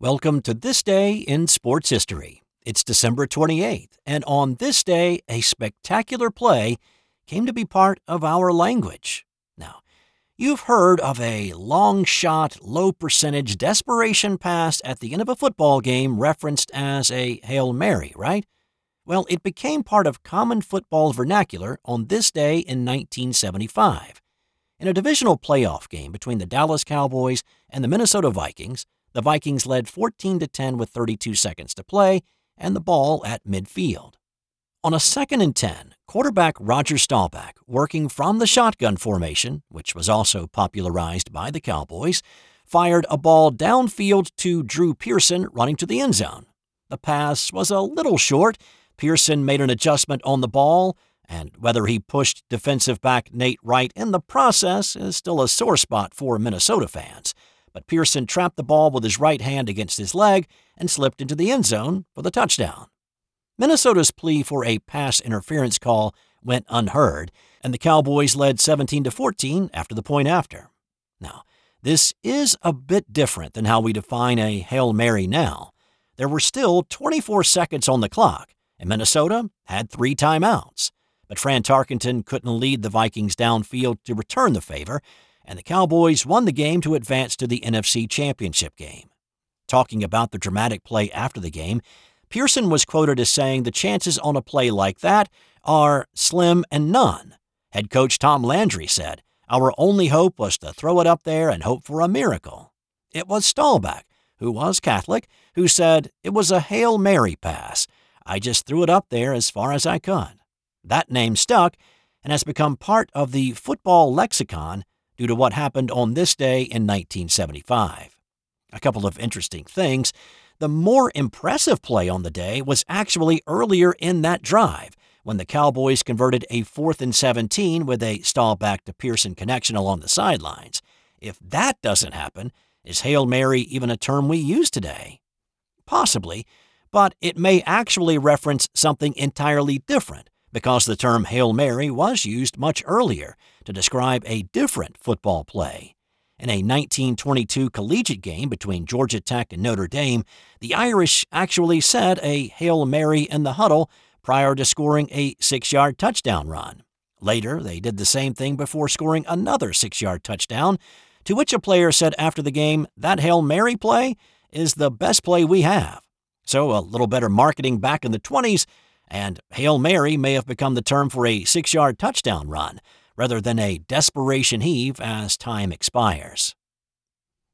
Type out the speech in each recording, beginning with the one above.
Welcome to this day in sports history. It's December 28th, and on this day, a spectacular play came to be part of our language. Now, you've heard of a long shot, low percentage desperation pass at the end of a football game referenced as a Hail Mary, right? Well, it became part of common football vernacular on this day in 1975. In a divisional playoff game between the Dallas Cowboys and the Minnesota Vikings, the Vikings led 14 to 10 with 32 seconds to play and the ball at midfield. On a second and 10, quarterback Roger Staubach, working from the shotgun formation, which was also popularized by the Cowboys, fired a ball downfield to Drew Pearson running to the end zone. The pass was a little short. Pearson made an adjustment on the ball, and whether he pushed defensive back Nate Wright in the process is still a sore spot for Minnesota fans but Pearson trapped the ball with his right hand against his leg and slipped into the end zone for the touchdown. Minnesota's plea for a pass interference call went unheard, and the Cowboys led 17 to 14 after the point after. Now, this is a bit different than how we define a Hail Mary now. There were still 24 seconds on the clock, and Minnesota had three timeouts. But Fran Tarkenton couldn't lead the Vikings downfield to return the favor, and the Cowboys won the game to advance to the NFC Championship game. Talking about the dramatic play after the game, Pearson was quoted as saying the chances on a play like that are slim and none. Head coach Tom Landry said, Our only hope was to throw it up there and hope for a miracle. It was Staubach, who was Catholic, who said it was a Hail Mary pass. I just threw it up there as far as I could. That name stuck and has become part of the football lexicon due to what happened on this day in 1975. A couple of interesting things. The more impressive play on the day was actually earlier in that drive when the Cowboys converted a 4th and 17 with a Staubach to Pearson connection along the sidelines. If that doesn't happen, is Hail Mary even a term we use today? Possibly, but it may actually reference something entirely different because the term Hail Mary was used much earlier to describe a different football play. In a 1922 collegiate game between Georgia Tech and Notre Dame, the Irish actually said a Hail Mary in the huddle prior to scoring a six yard touchdown run. Later, they did the same thing before scoring another six yard touchdown, to which a player said after the game, That Hail Mary play is the best play we have. So, a little better marketing back in the 20s and Hail Mary may have become the term for a six yard touchdown run rather than a desperation heave as time expires.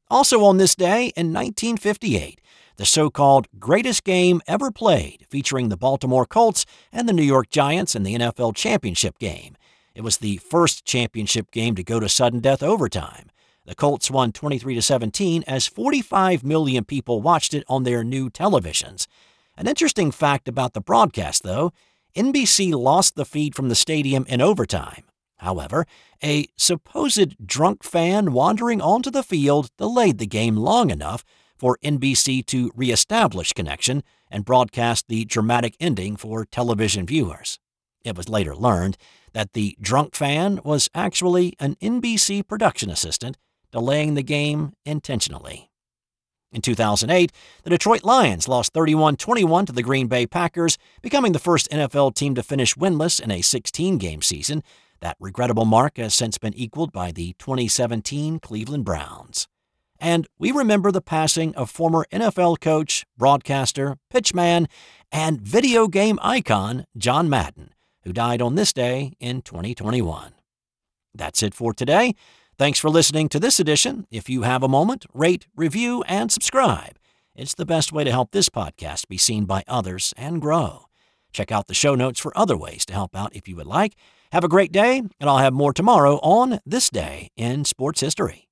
Also on this day in 1958, the so called greatest game ever played, featuring the Baltimore Colts and the New York Giants in the NFL championship game. It was the first championship game to go to sudden death overtime. The Colts won 23 17 as 45 million people watched it on their new televisions. An interesting fact about the broadcast, though NBC lost the feed from the stadium in overtime. However, a supposed drunk fan wandering onto the field delayed the game long enough for NBC to reestablish connection and broadcast the dramatic ending for television viewers. It was later learned that the drunk fan was actually an NBC production assistant delaying the game intentionally. In 2008, the Detroit Lions lost 31 21 to the Green Bay Packers, becoming the first NFL team to finish winless in a 16 game season. That regrettable mark has since been equaled by the 2017 Cleveland Browns. And we remember the passing of former NFL coach, broadcaster, pitchman, and video game icon John Madden, who died on this day in 2021. That's it for today. Thanks for listening to this edition. If you have a moment, rate, review, and subscribe. It's the best way to help this podcast be seen by others and grow. Check out the show notes for other ways to help out if you would like. Have a great day, and I'll have more tomorrow on This Day in Sports History.